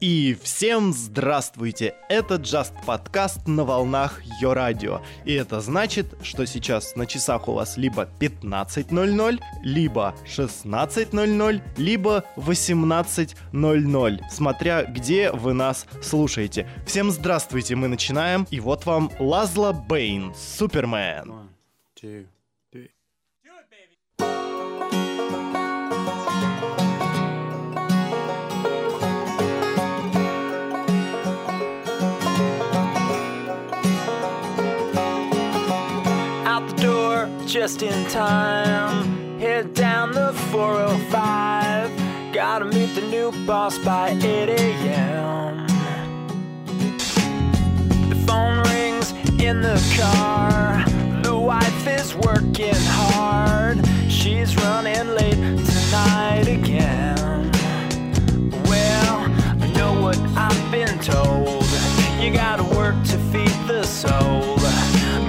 И всем здравствуйте! Это Just подкаст на волнах Йо Радио. И это значит, что сейчас на часах у вас либо 15.00, либо 16.00, либо 18.00, смотря где вы нас слушаете. Всем здравствуйте, мы начинаем. И вот вам Лазла Бэйн, Супермен. One, two, just in time. Head down the 405. Gotta meet the new boss by 8 a.m. The phone rings in the car. The wife is working hard. She's running late tonight again. Well, I know what I've been told. You gotta work to feed the soul.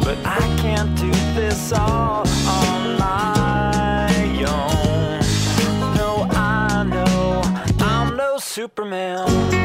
But I can't do this all on my own. No, I know I'm no Superman.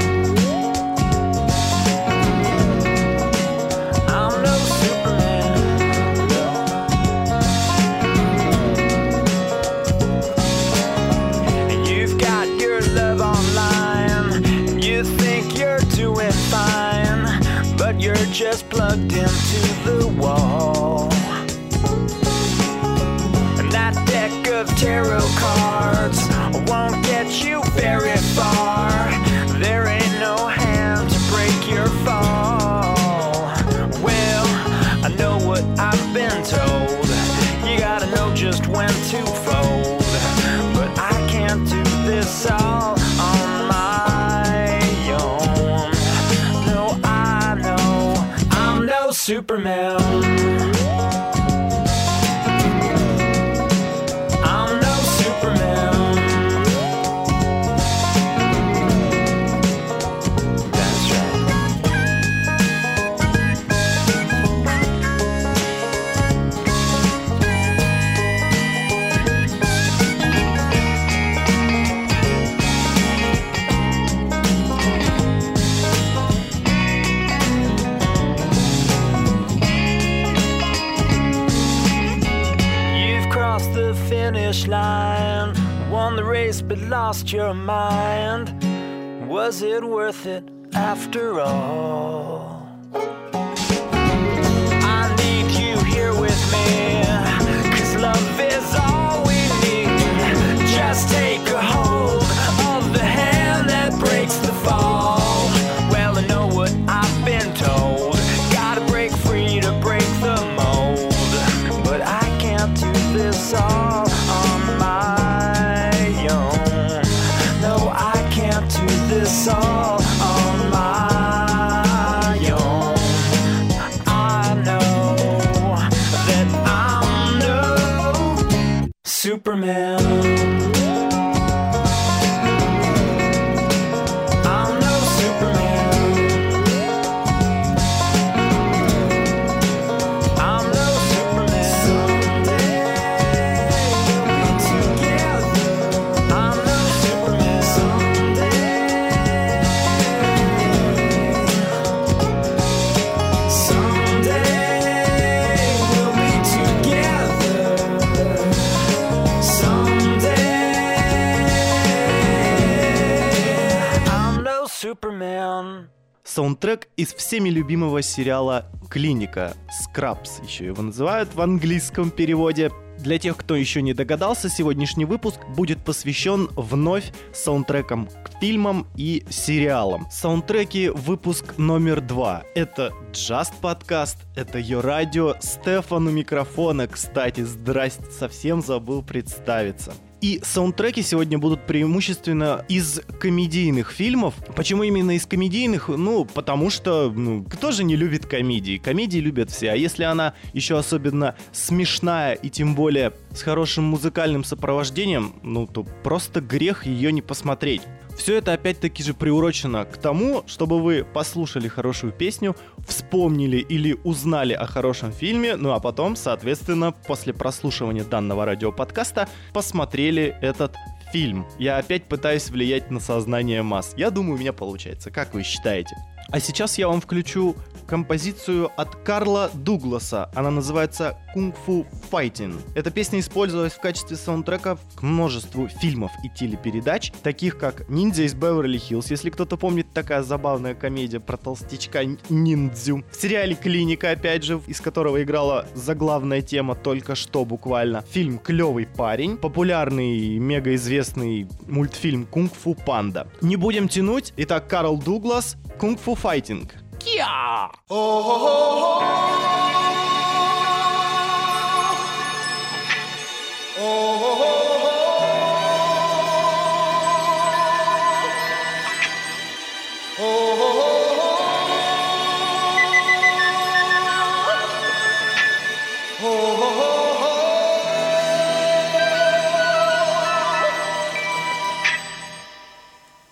Всеми любимого сериала «Клиника» «Скрабс» еще его называют в английском переводе. Для тех, кто еще не догадался, сегодняшний выпуск будет посвящен вновь саундтрекам к фильмам и сериалам. Саундтреки выпуск номер два. Это Just подкаст, это ее радио, Стефану микрофона, кстати, здрасте, совсем забыл представиться. И саундтреки сегодня будут преимущественно из комедийных фильмов. Почему именно из комедийных? Ну, потому что, ну, кто же не любит комедии? Комедии любят все. А если она еще особенно смешная и тем более с хорошим музыкальным сопровождением, ну, то просто грех ее не посмотреть. Все это опять-таки же приурочено к тому, чтобы вы послушали хорошую песню, вспомнили или узнали о хорошем фильме, ну а потом, соответственно, после прослушивания данного радиоподкаста посмотрели этот фильм. Я опять пытаюсь влиять на сознание масс. Я думаю, у меня получается. Как вы считаете? А сейчас я вам включу композицию от Карла Дугласа. Она называется «Кунг Фу Файтинг». Эта песня использовалась в качестве саундтрека к множеству фильмов и телепередач, таких как «Ниндзя из Беверли-Хиллз», если кто-то помнит, такая забавная комедия про толстячка ниндзю. В сериале «Клиника», опять же, из которого играла заглавная тема только что буквально. Фильм «Клевый парень», популярный, мегаизвестный мультфильм «Кунг Фу Панда». Не будем тянуть. Итак, Карл Дуглас, Kung Fu Fighting. Kia! Oh, oh, oh,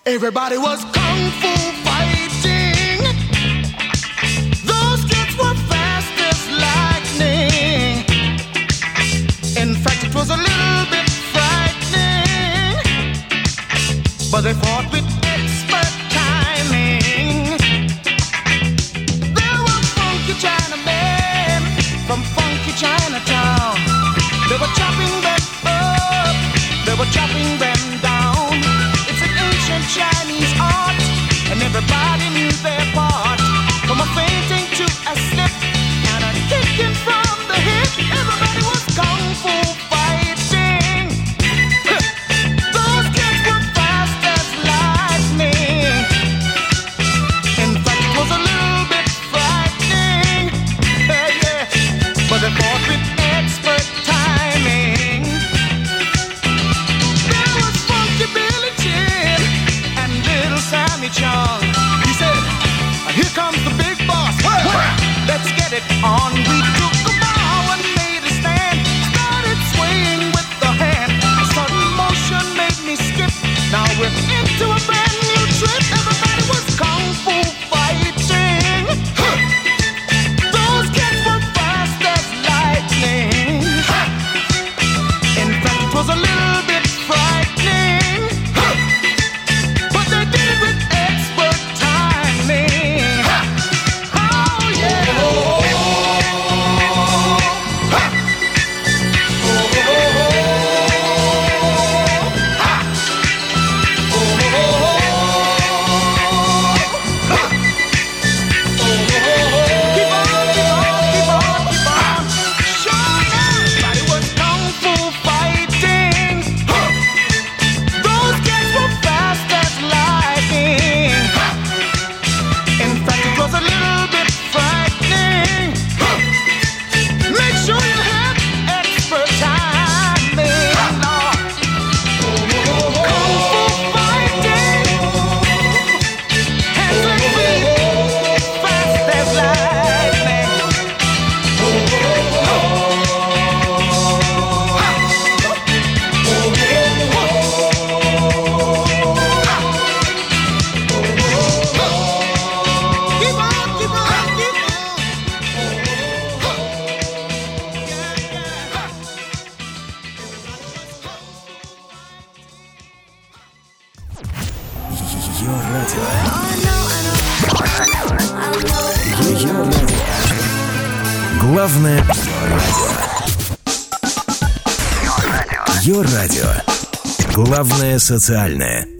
Everybody was. But they fought with социальное.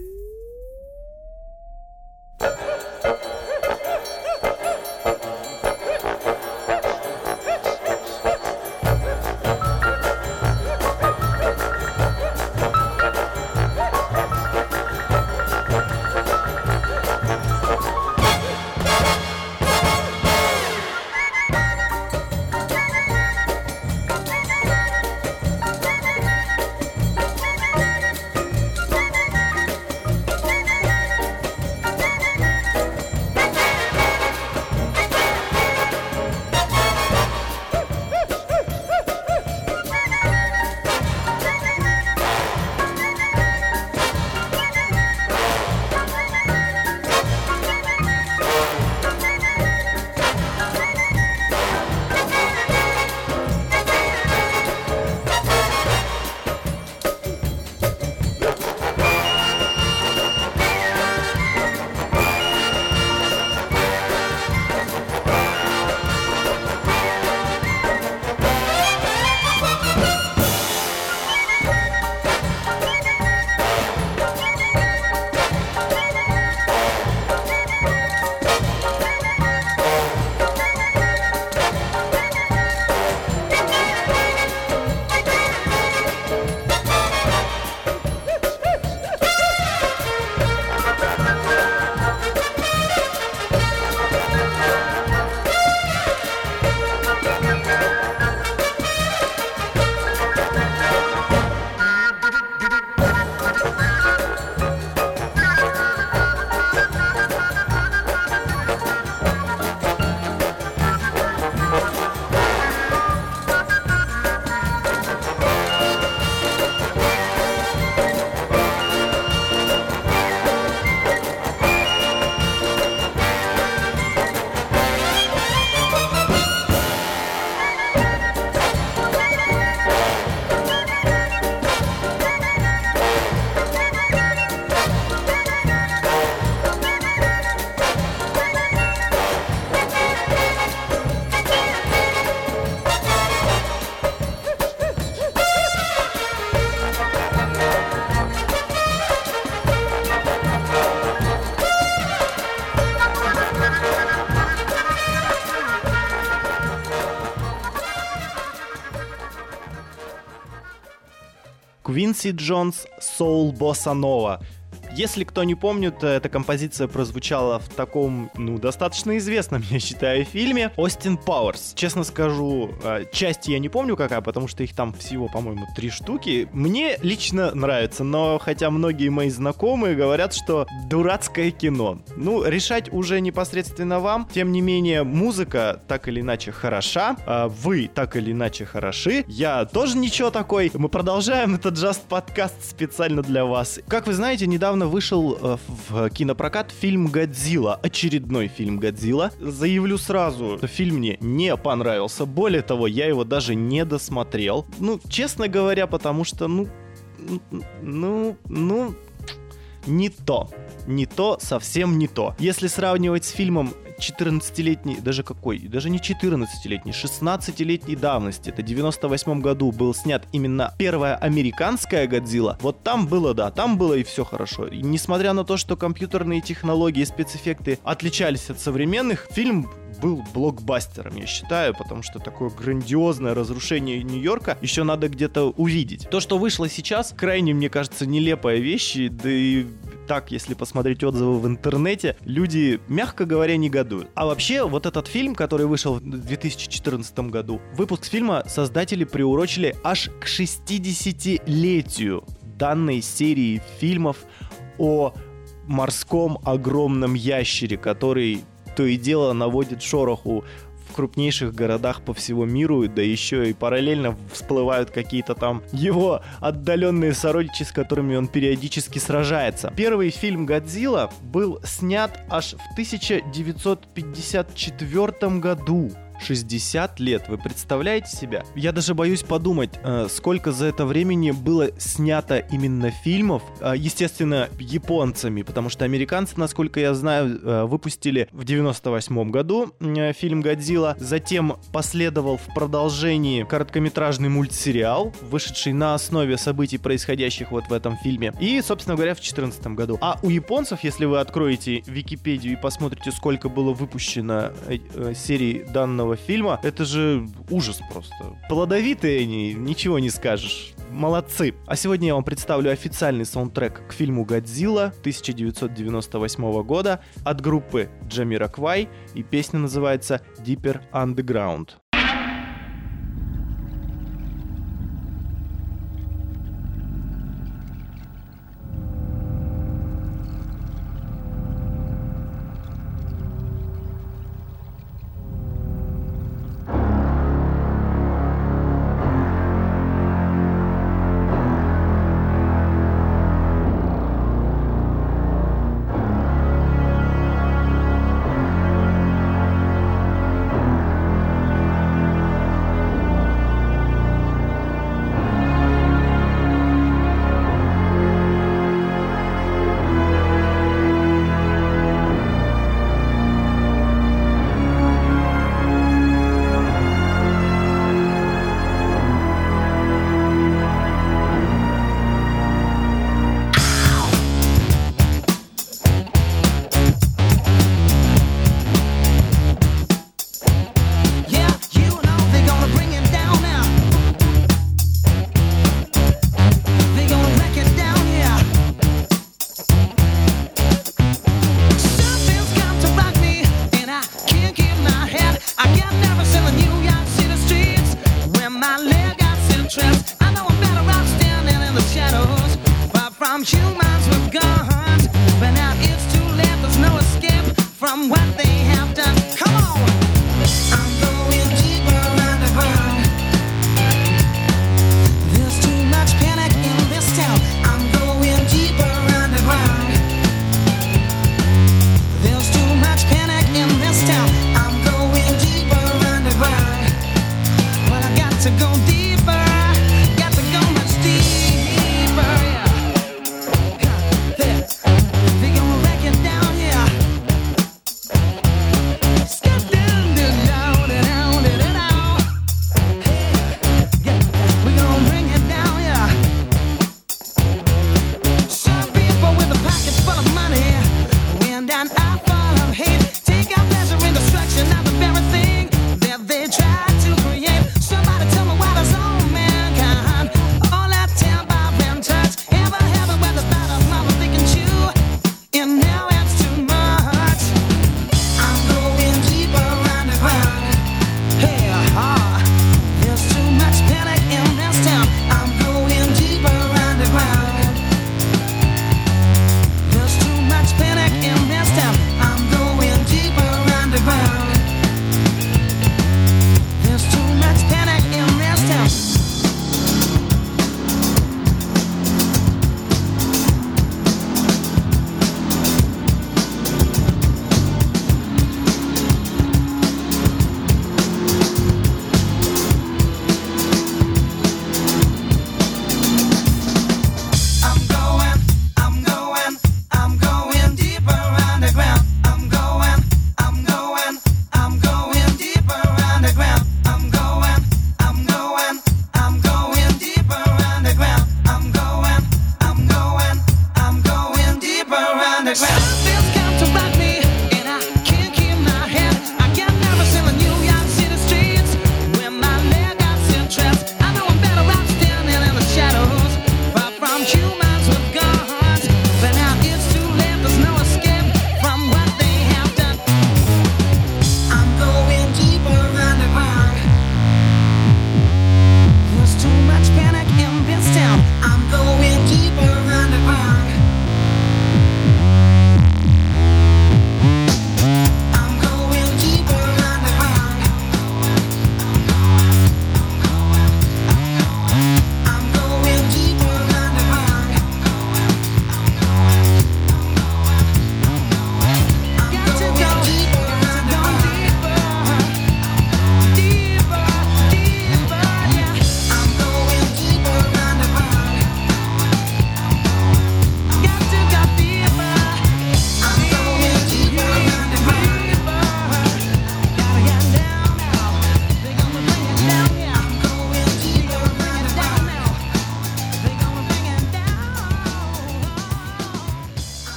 Квинси Джонс Bossa Nova. Если кто не помнит, эта композиция прозвучала в таком, ну, достаточно известном, я считаю, фильме «Остин Пауэрс». Честно скажу, э, части я не помню какая, потому что их там всего, по-моему, три штуки. Мне лично нравится, но хотя многие мои знакомые говорят, что дурацкое кино. Ну, решать уже непосредственно вам. Тем не менее, музыка так или иначе хороша, а вы так или иначе хороши. Я тоже ничего такой. Мы продолжаем этот Just подкаст специально для вас. Как вы знаете, недавно вышел э, в кинопрокат фильм «Годзилла». Очередной фильм «Годзилла». Заявлю сразу, фильм мне не понравился. Более того, я его даже не досмотрел. Ну, честно говоря, потому что, ну, ну, ну, не то. Не то, совсем не то. Если сравнивать с фильмом 14-летний, даже какой, даже не 14-летний, 16-летней давности, это в 98 году был снят именно первая американская Годзилла, вот там было, да, там было и все хорошо. И несмотря на то, что компьютерные технологии и спецэффекты отличались от современных, фильм был блокбастером, я считаю, потому что такое грандиозное разрушение Нью-Йорка еще надо где-то увидеть. То, что вышло сейчас, крайне, мне кажется, нелепая вещь, да и так, если посмотреть отзывы в интернете, люди, мягко говоря, негодуют. А вообще, вот этот фильм, который вышел в 2014 году, выпуск фильма создатели приурочили аж к 60-летию данной серии фильмов о морском огромном ящере, который то и дело наводит шороху крупнейших городах по всему миру, да еще и параллельно всплывают какие-то там его отдаленные сородичи, с которыми он периодически сражается. Первый фильм «Годзилла» был снят аж в 1954 году. 60 лет, вы представляете себя? Я даже боюсь подумать, э, сколько за это времени было снято именно фильмов, э, естественно, японцами, потому что американцы, насколько я знаю, э, выпустили в 98 году фильм «Годзилла», затем последовал в продолжении короткометражный мультсериал, вышедший на основе событий, происходящих вот в этом фильме, и, собственно говоря, в 2014 году. А у японцев, если вы откроете Википедию и посмотрите, сколько было выпущено серий данного фильма, это же ужас просто. Плодовитые они, ничего не скажешь. Молодцы. А сегодня я вам представлю официальный саундтрек к фильму «Годзилла» 1998 года от группы Джамироквай, и песня называется «Deeper Underground».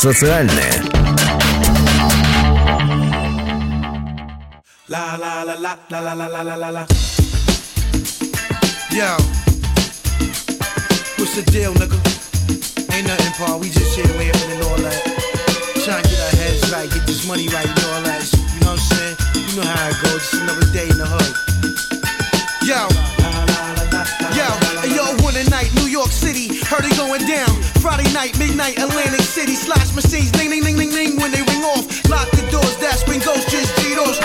социальное. La la la la la la la la la la la. Yo. What's the deal, nigga? Ain't nothing, Paul. We just here laughing and all that. Trying to get our heads right, get this money right and all that. You know what I'm saying? You know how it night, midnight, Atlantic City, slash machines, ding, ding, ding, ding, ding, when they ring off. Lock the doors, that's when ghosts just G-Dos.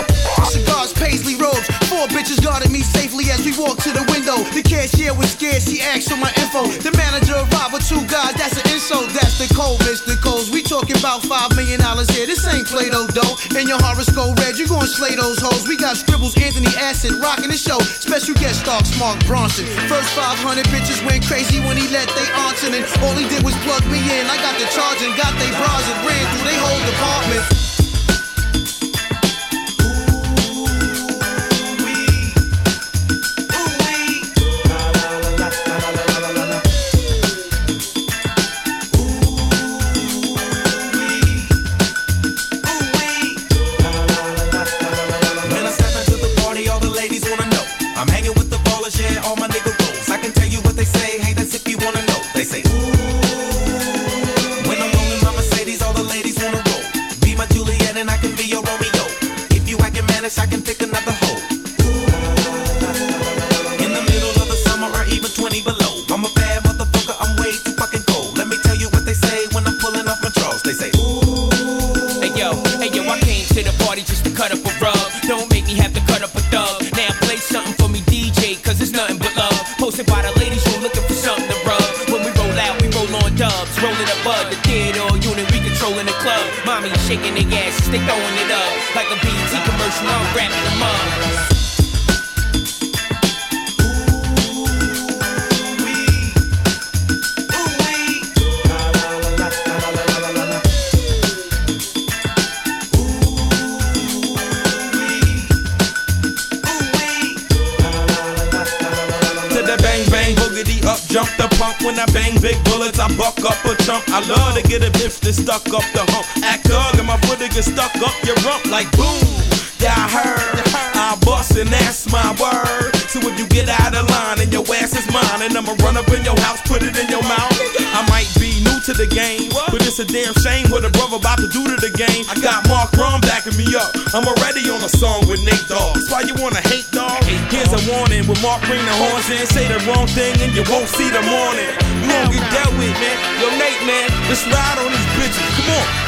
Cigars, paisley robes, four bitches guarded me safely as we walked to the window. The cashier was scared, she asked for my info. The manager arrived with two guys, that's an insult, that's the cold, Mr. Coles. We talking about five million dollars here, this ain't Play-Doh dough. And your horoscope red, you gon' slay those hoes. We got scribbles, Anthony Acid, rocking the show. Special guest stars, Mark Bronson. First 500 bitches went crazy when he let they aunts and all he did was plug me in. I got the charge and got they bras and ran put it in your mouth. I might be new to the game but it's a damn shame what a brother about to do to the game. I got Mark Ron backing me up. I'm already on a song with Nate Dogg. That's why you wanna hate dog here's a warning with Mark bring the horns in. Say the wrong thing and you won't see the morning. You won't get dealt with man. Yo Nate man let's ride on these bitches. Come on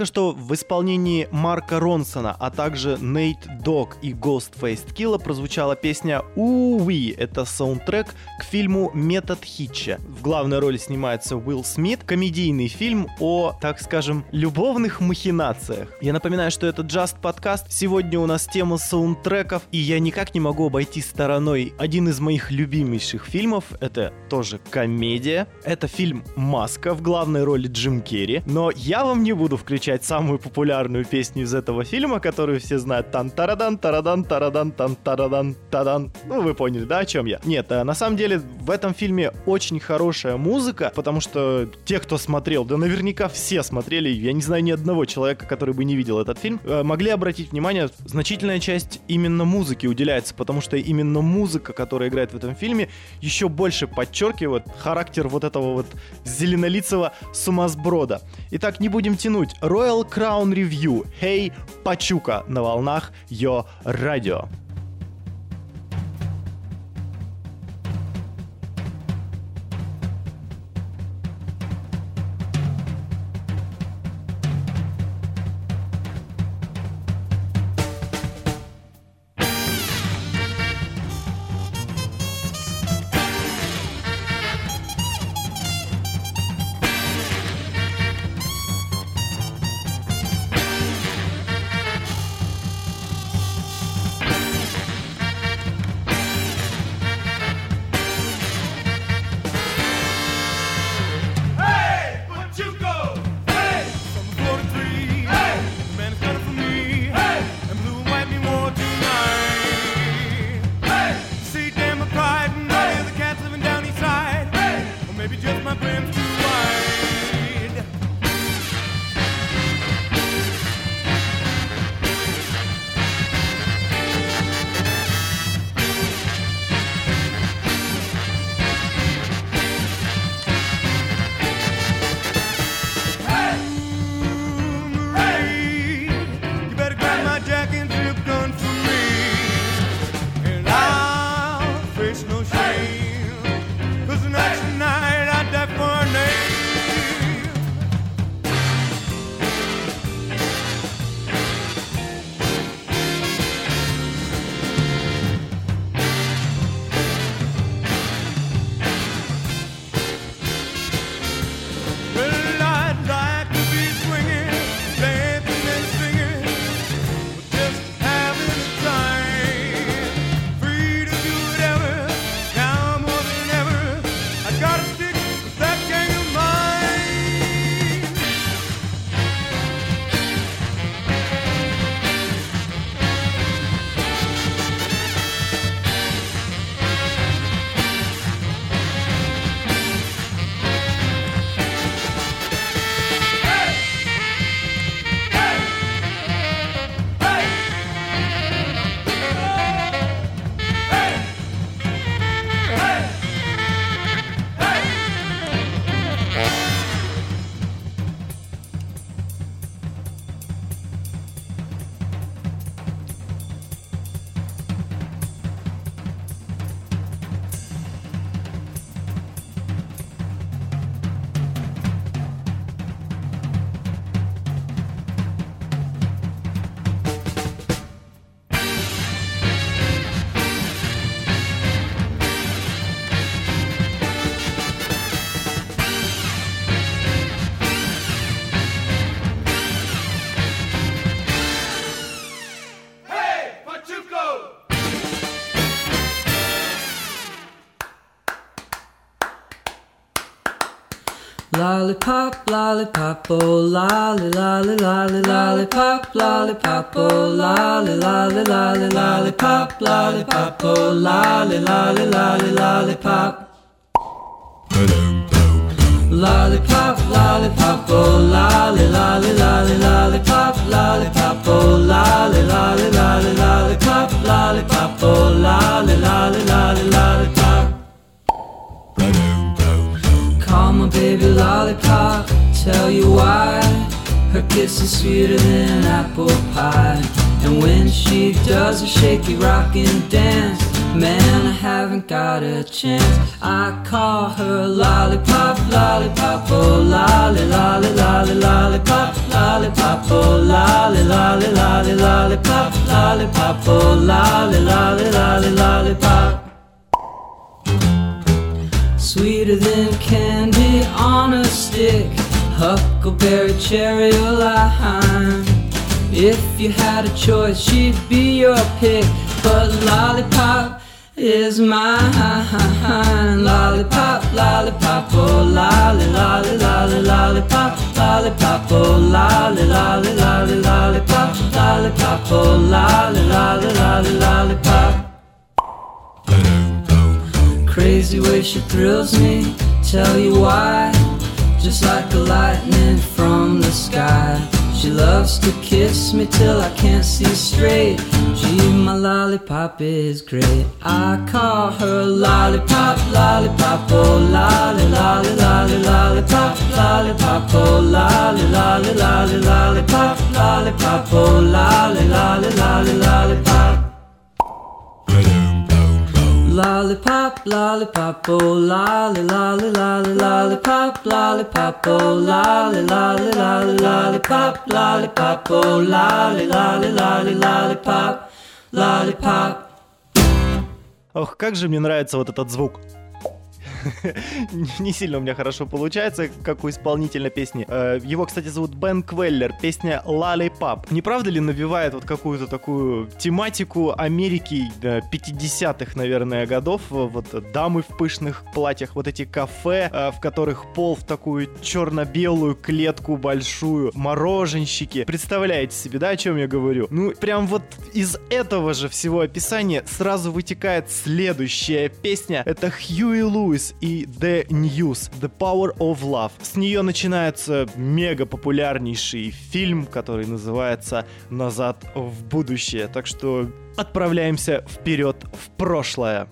Только что в исполнении Марка Ронсона, а также Нейт Дог и Ghostface Killa прозвучала песня «Уи». Это саундтрек к фильму «Метод Хитча». В главной роли снимается Уилл Смит. Комедийный фильм о, так скажем, любовных махинациях. Я напоминаю, что это Just подкаст. Сегодня у нас тема саундтреков, и я никак не могу обойти стороной один из моих любимейших фильмов. Это тоже комедия. Это фильм «Маска» в главной роли Джим Керри. Но я вам не буду включать самую популярную песню из этого фильма, которую все знают. тан тарадан тарадан тарадан тан тарадан тадан Ну, вы поняли, да, о чем я? Нет, а на самом деле в этом фильме очень хорошая музыка, потому что те, кто смотрел, да наверняка все смотрели, я не знаю ни одного человека, который бы не видел этот фильм, э, могли обратить внимание, значительная часть именно музыки уделяется, потому что именно музыка, которая играет в этом фильме, еще больше подчеркивает характер вот этого вот зеленолицего сумасброда. Итак, не будем тянуть. Royal Crown Review. Hey, Пачука на волнах Йо Радио. Lollipop, lollipop, oh lolly, lolly, lolly, lollipop, lollipop, oh lolly, lolly, lolly, lollipop, lollipop, oh lolly, lolly, lolly, lollipop. Lollipop, lollipop, oh lolly, lolly, lolly, lollipop, lollipop, oh lolly, lolly, lolly, lollipop, lollipop, oh lolly, lolly, lolly, lollipop. Baby lollipop, tell you why. Her kiss is sweeter than apple pie. And when she does a shaky rockin' dance, man, I haven't got a chance. I call her lollipop, lollipop, oh lolly, lolly, lolly, lollipop, lollipop, oh lolly, lolly, lolly, lollipop, lollipop, oh lolly, lolly, lolly, lollipop. Sweeter than candy on a stick, huckleberry, cherry, or lime. If you had a choice, she'd be your pick. But lollipop is mine. Lollipop, lollipop, oh lolly, lolly, lolly, lollipop, lollipop, oh lolly, lolly, lolly, lollipop, lollipop, oh lolly, lolly, lolly, lollipop. Crazy way she thrills me, tell you why. Just like a lightning from the sky. She loves to kiss me till I can't see straight. Gee, my lollipop is great. I call her lollipop, lollipop, oh lolly, lolly, lolly, lollipop, lollipop, oh lolly, lolly, lolly, lollipop, lollipop, oh lolly, lolly, lolly, lollipop. Lollipop, lollipop, oh lolly, lolly, lolly, lollipop, lollipop, oh lolly, lolly, lolly, lollipop, lollipop, oh lolly, lolly, lolly, lollipop, lollipop. Ох, как же мне нравится вот этот звук. Не сильно у меня хорошо получается, как у исполнителя песни. Э, Его, кстати, зовут Бен Квеллер. Песня Lollipop. Не правда ли навевает вот какую-то такую тематику Америки э, 50-х, наверное, годов? Вот дамы в пышных платьях, вот эти кафе, э, в которых пол в такую черно-белую клетку большую, мороженщики. Представляете себе, да, о чем я говорю? Ну, прям вот из этого же всего описания сразу вытекает следующая песня. Это Хьюи Луис и The News The Power of Love. С нее начинается мега популярнейший фильм, который называется «Назад в будущее». Так что отправляемся вперед в прошлое.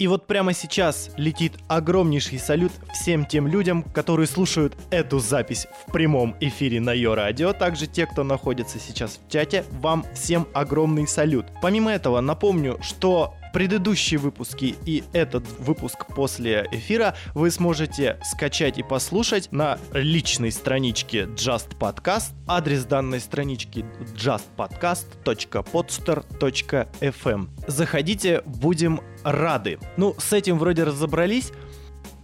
И вот прямо сейчас летит огромнейший салют всем тем людям, которые слушают эту запись в прямом эфире на Йо Радио. Также те, кто находится сейчас в чате, вам всем огромный салют. Помимо этого, напомню, что Предыдущие выпуски и этот выпуск после эфира вы сможете скачать и послушать на личной страничке Just Podcast. Адрес данной странички justpodcast.podster.fm. Заходите, будем рады. Ну, с этим вроде разобрались.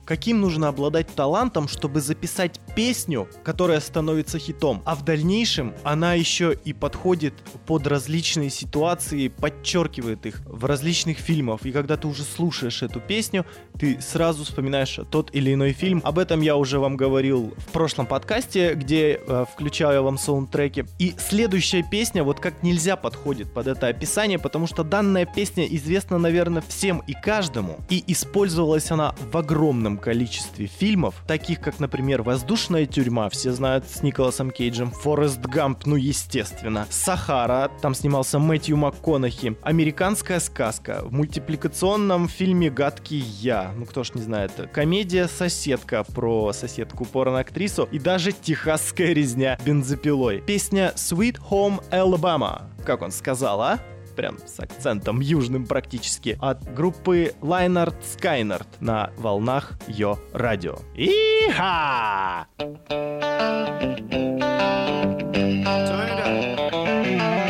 Каким нужно обладать талантом, чтобы записать песню, которая становится хитом, а в дальнейшем она еще и подходит под различные ситуации, подчеркивает их в различных фильмах. И когда ты уже слушаешь эту песню, ты сразу вспоминаешь тот или иной фильм. Об этом я уже вам говорил в прошлом подкасте, где э, включаю вам саундтреки. И следующая песня вот как нельзя подходит под это описание, потому что данная песня известна, наверное, всем и каждому. И использовалась она в огромном количестве фильмов, таких как, например, «Воздушная тюрьма», все знают с Николасом Кейджем, «Форест Гамп», ну, естественно, «Сахара», там снимался Мэтью МакКонахи, «Американская сказка», в мультипликационном фильме «Гадкий я», ну, кто ж не знает, комедия «Соседка» про соседку порно-актрису и даже «Техасская резня бензопилой». Песня «Sweet Home Alabama», как он сказал, а? Прям с акцентом южным практически, от группы Лайнард Скайнард на волнах Йо Радио. Иха! Big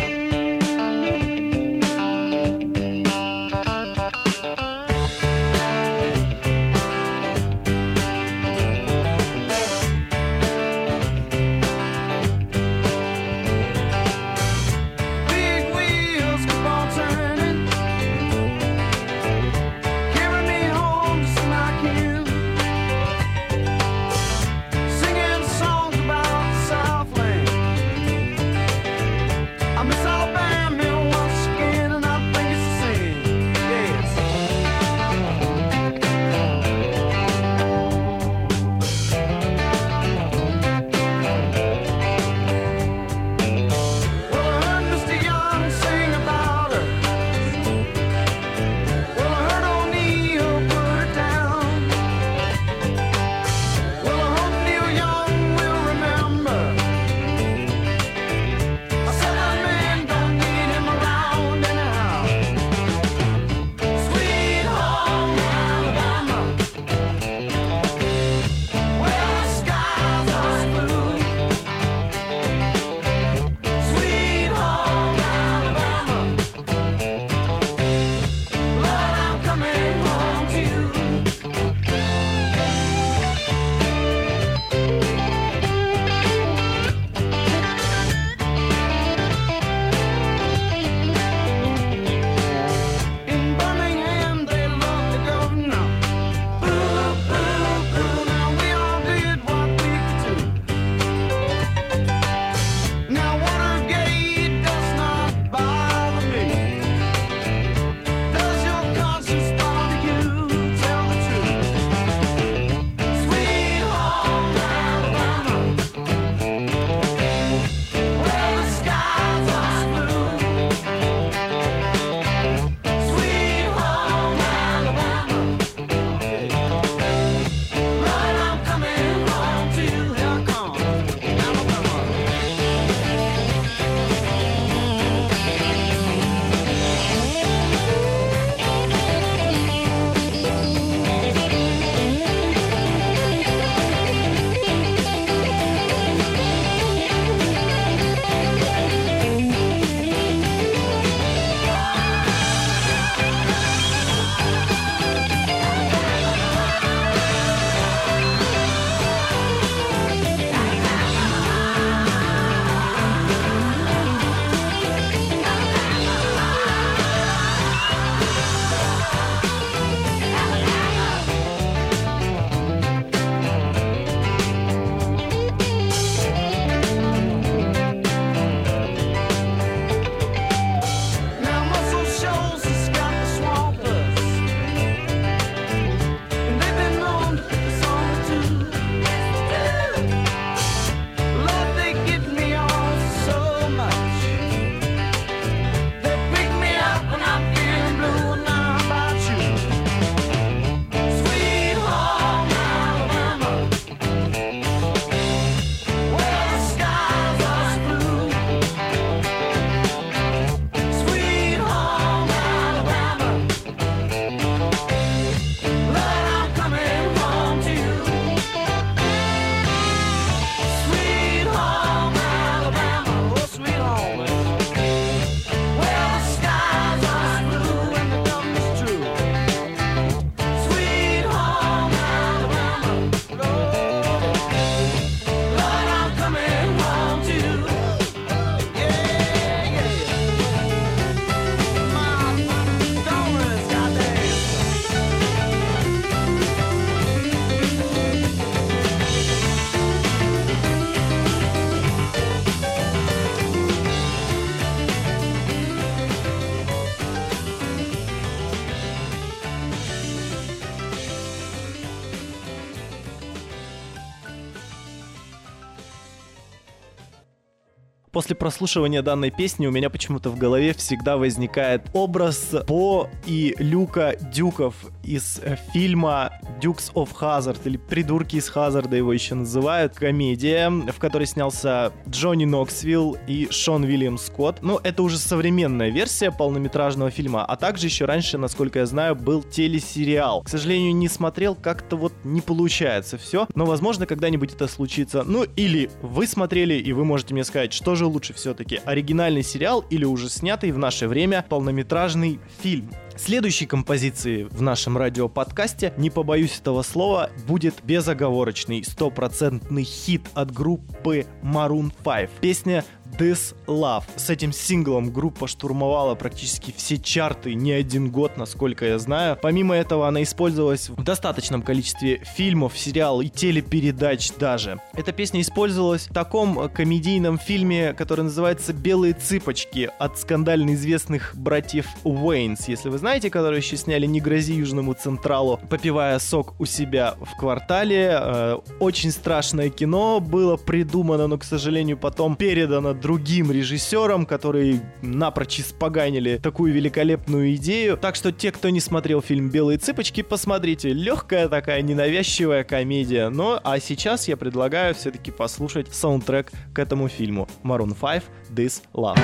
прослушивания данной песни у меня почему-то в голове всегда возникает образ Бо и Люка Дюков из э, фильма Dukes of Hazard или Придурки из Хазарда его еще называют. Комедия, в которой снялся Джонни Ноксвилл и Шон Уильям Скотт. Ну, это уже современная версия полнометражного фильма, а также еще раньше, насколько я знаю, был телесериал. К сожалению, не смотрел, как-то вот не получается все, но возможно когда-нибудь это случится. Ну, или вы смотрели, и вы можете мне сказать, что же лучше все-таки, оригинальный сериал или уже снятый в наше время полнометражный фильм. Следующей композицией в нашем радиоподкасте, не побоюсь этого слова, будет безоговорочный стопроцентный хит от группы Maroon 5. Песня This Love. С этим синглом группа штурмовала практически все чарты не один год, насколько я знаю. Помимо этого, она использовалась в достаточном количестве фильмов, сериалов и телепередач даже. Эта песня использовалась в таком комедийном фильме, который называется «Белые цыпочки» от скандально известных братьев Уэйнс, если вы знаете, которые еще сняли «Не грози Южному Централу», попивая сок у себя в квартале. Э, очень страшное кино было придумано, но, к сожалению, потом передано другим режиссерам, которые напрочь испоганили такую великолепную идею. Так что те, кто не смотрел фильм «Белые цыпочки», посмотрите. Легкая такая ненавязчивая комедия. Но а сейчас я предлагаю все-таки послушать саундтрек к этому фильму. Maroon 5 «This Love».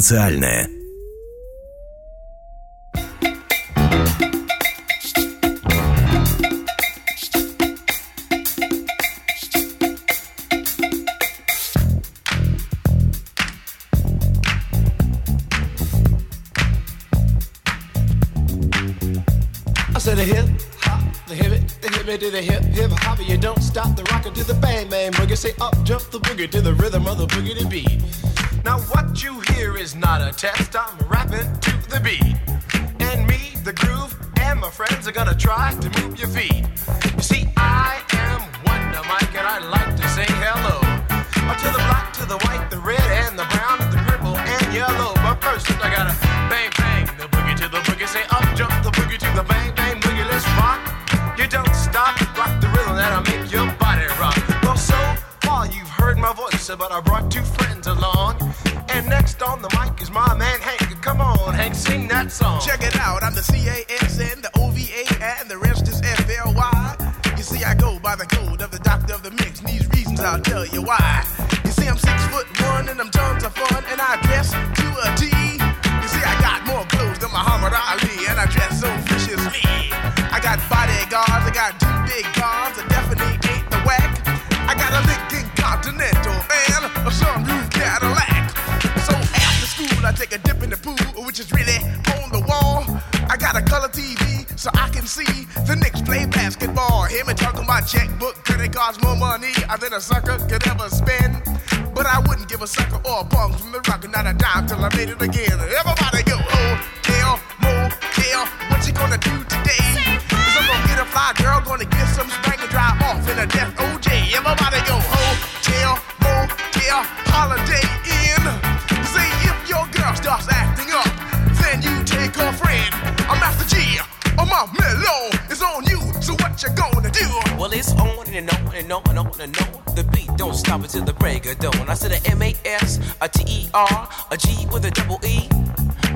Социальное. But I brought two friends along. And next on the mic is my man Hank. Come on, Hank, sing that song. Check it out, I'm the C-A-S-N, the O-V-A, and the rest is F-L-Y. You see, I go by the code of the doctor of the mix, and these reasons I'll tell you why. A sucker could ever spend. But I wouldn't give a sucker or a punk from the rock, not a dime till I made it again. Don't until the break of dawn. I said a M A S, a T E R, a G with a double E.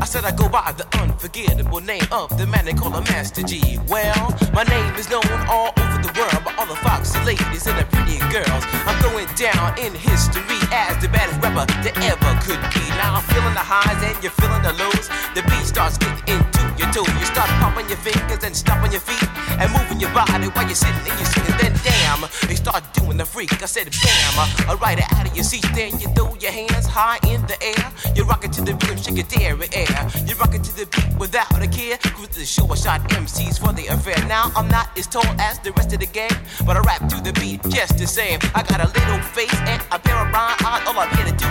I said I go by the unforgettable name of the man they call a Master G. Well, my name is known all over the world by all the foxy ladies and the pretty girls. I'm going down in history as the baddest rapper that ever could be. Now I'm feeling the highs and you're feeling the lows. The beat starts getting into your toe. You start pumping your fingers and stomping your feet and moving your body while you're sitting and you're singing. Then damn, you start doing the freak. I said bam, uh, it out of your seat. Then you throw your hands high in the air. You rock it to the rhythm, shake your dairy air. You rock it to the beat without a care. Cruise the show, I shot MCs for the affair. Now I'm not as tall as the rest of the gang, but I rap to the beat just the same. I got a little face and a pair of rhyme eyes. All I'm here to do,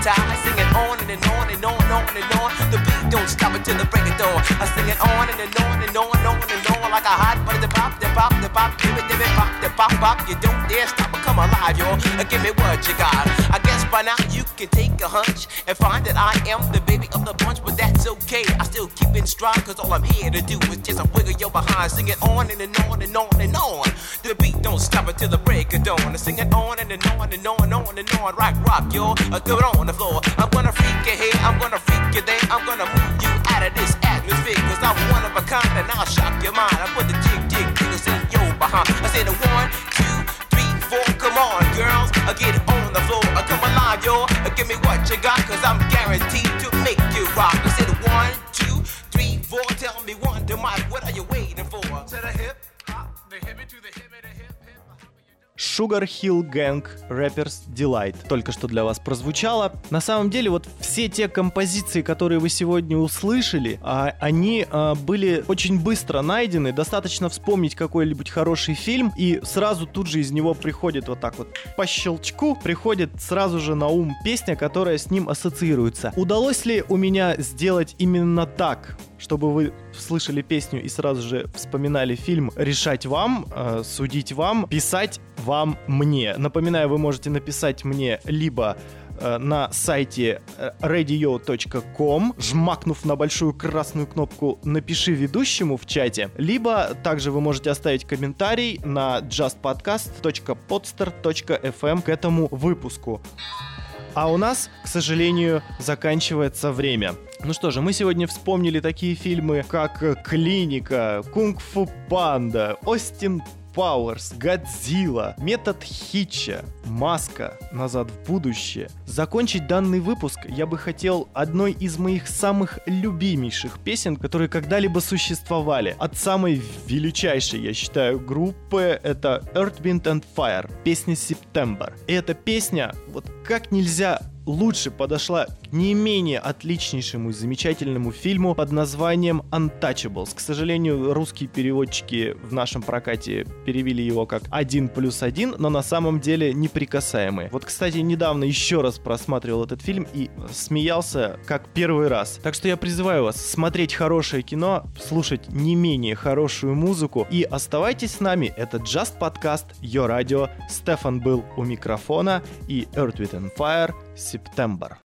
ladies, is hypnotize. Singing on and, and on and on and on and on. The beat don't stop until the break of dawn. I sing it on and, and on and on and on and on like a hot butter. The pop, the pop, the pop, give it, give it, pop, the pop, pop. You don't dare stop or come alive, y'all. Give me what you got. I by now you can take a hunch and find that I am the baby of the bunch, but that's okay. I still keep in stride, cause all I'm here to do is just a wiggle your behind. Sing it on and, and on and on and on. The beat don't stop until the break of dawn. I sing it on and, and on and on and on and on. Rock, rock. Uh, throw it on the floor. I'm gonna freak you here, I'm gonna freak you there. I'm gonna move you out of this atmosphere, cause I'm one of a kind and I'll shock your mind. I put the jig, jig, jiggles in your behind. I said a one, two, three, four. Come on, girls, uh, get on the floor. Uh, come alive, yo. Give me what you got, cause I'm guaranteed to make you rock. I said one, two, three, four. Tell me one, to my, what are you waiting for? To the hip hop, the hippie to the hip hip. Sugar Hill Gang Rappers Delight только что для вас прозвучало. На самом деле, вот все те композиции, которые вы сегодня услышали, а, они а, были очень быстро найдены. Достаточно вспомнить какой-нибудь хороший фильм, и сразу тут же из него приходит вот так вот по щелчку, приходит сразу же на ум песня, которая с ним ассоциируется. Удалось ли у меня сделать именно так? чтобы вы слышали песню и сразу же вспоминали фильм, решать вам, э, судить вам, писать вам мне. Напоминаю, вы можете написать мне либо э, на сайте э, radio.com, жмакнув на большую красную кнопку «Напиши ведущему» в чате, либо также вы можете оставить комментарий на justpodcast.podster.fm к этому выпуску. А у нас, к сожалению, заканчивается время. Ну что же, мы сегодня вспомнили такие фильмы, как «Клиника», «Кунг-фу панда», «Остин Powers, Годзилла, Метод Хитча, Маска, Назад в будущее. Закончить данный выпуск я бы хотел одной из моих самых любимейших песен, которые когда-либо существовали. От самой величайшей, я считаю, группы это Earth, Wind and Fire, песня September. И эта песня вот как нельзя лучше подошла к не менее отличнейшему и замечательному фильму под названием Untouchables. К сожалению, русские переводчики в нашем прокате перевели его как «Один плюс один», но на самом деле неприкасаемые. Вот, кстати, недавно еще раз просматривал этот фильм и смеялся как первый раз. Так что я призываю вас смотреть хорошее кино, слушать не менее хорошую музыку и оставайтесь с нами. Это Just Podcast, Йо Радио. Стефан был у микрофона и Earth, Wind Fire Септембр.